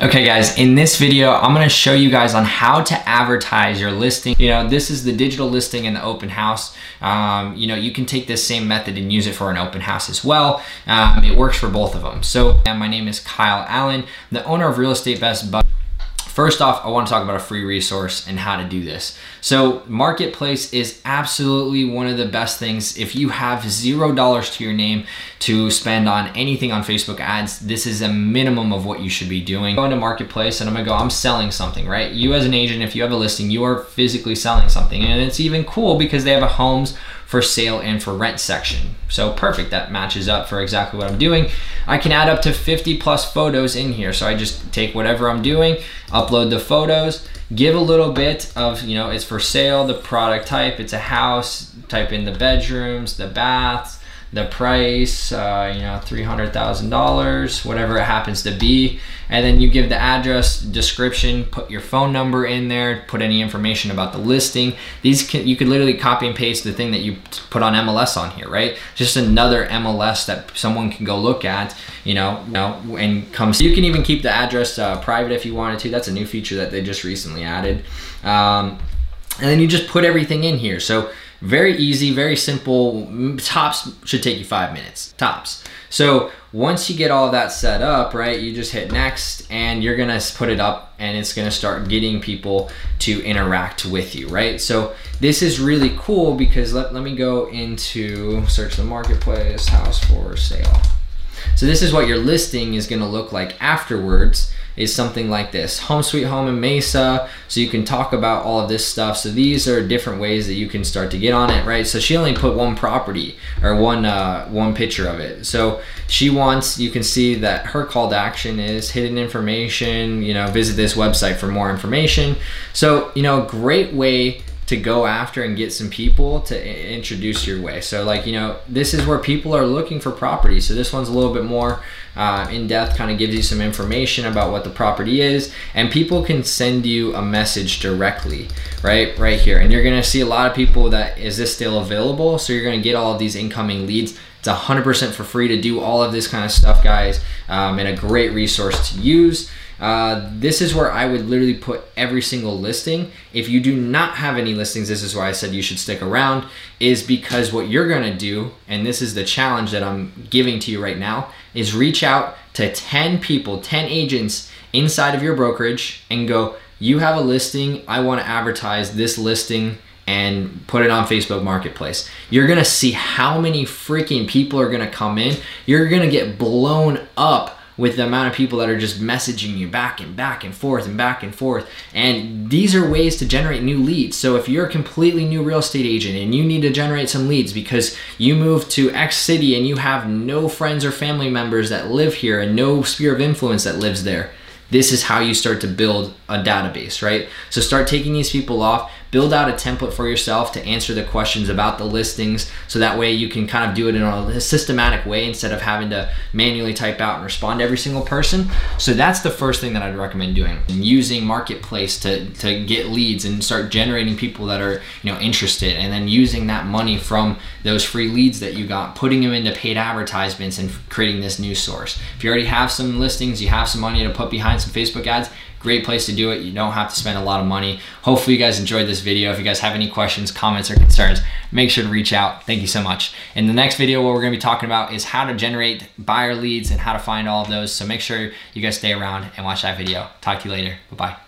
Okay guys, in this video, I'm gonna show you guys on how to advertise your listing. You know, this is the digital listing and the open house. Um, you know, you can take this same method and use it for an open house as well. Um, it works for both of them. So, my name is Kyle Allen, the owner of Real Estate Best Buddies. First off, I want to talk about a free resource and how to do this. So, Marketplace is absolutely one of the best things. If you have zero dollars to your name to spend on anything on Facebook ads, this is a minimum of what you should be doing. Go into Marketplace and I'm gonna go, I'm selling something, right? You as an agent, if you have a listing, you are physically selling something. And it's even cool because they have a homes for sale and for rent section. So perfect, that matches up for exactly what I'm doing. I can add up to 50 plus photos in here. So I just take whatever I'm doing, upload the photos, give a little bit of, you know, it's for sale, the product type, it's a house, type in the bedrooms, the baths, the price, uh, you know, $300,000, whatever it happens to be. And then you give the address, description, put your phone number in there, put any information about the listing. These can, you could literally copy and paste the thing that you put on MLS on here, right? Just another MLS that someone can go look at, you know, you know and come. You can even keep the address uh, private if you wanted to. That's a new feature that they just recently added. Um, and then you just put everything in here. So very easy, very simple. Tops should take you five minutes, tops. So once you get all that set up, right, you just hit next and you're gonna put it up and it's gonna start getting people to interact with you, right? So this is really cool because let, let me go into search the marketplace, house for sale. So this is what your listing is gonna look like afterwards is something like this. Home Sweet Home in Mesa, so you can talk about all of this stuff. So these are different ways that you can start to get on it, right? So she only put one property or one uh, one picture of it. So she wants, you can see that her call to action is hidden information, you know, visit this website for more information. So, you know, a great way to go after and get some people to introduce your way. So like, you know, this is where people are looking for property. So this one's a little bit more uh, in depth, kind of gives you some information about what the property is and people can send you a message directly, right? Right here. And you're gonna see a lot of people that, is this still available? So you're gonna get all of these incoming leads. It's 100% for free to do all of this kind of stuff, guys, um, and a great resource to use. Uh, this is where I would literally put every single listing. If you do not have any listings, this is why I said you should stick around, is because what you're gonna do, and this is the challenge that I'm giving to you right now, is reach out to 10 people, 10 agents inside of your brokerage and go, you have a listing, I wanna advertise this listing and put it on Facebook Marketplace. You're gonna see how many freaking people are gonna come in. You're gonna get blown up with the amount of people that are just messaging you back and back and forth and back and forth. And these are ways to generate new leads. So if you're a completely new real estate agent and you need to generate some leads because you moved to X city and you have no friends or family members that live here and no sphere of influence that lives there, this is how you start to build a database, right? So start taking these people off, build out a template for yourself to answer the questions about the listings so that way you can kind of do it in a systematic way instead of having to manually type out and respond to every single person. So that's the first thing that I'd recommend doing. Using marketplace to, to get leads and start generating people that are you know interested and then using that money from those free leads that you got, putting them into paid advertisements and creating this new source. If you already have some listings, you have some money to put behind some Facebook ads, Great place to do it. You don't have to spend a lot of money. Hopefully you guys enjoyed this video. If you guys have any questions, comments, or concerns, make sure to reach out. Thank you so much. In the next video, what we're gonna be talking about is how to generate buyer leads and how to find all of those. So make sure you guys stay around and watch that video. Talk to you later. Bye-bye.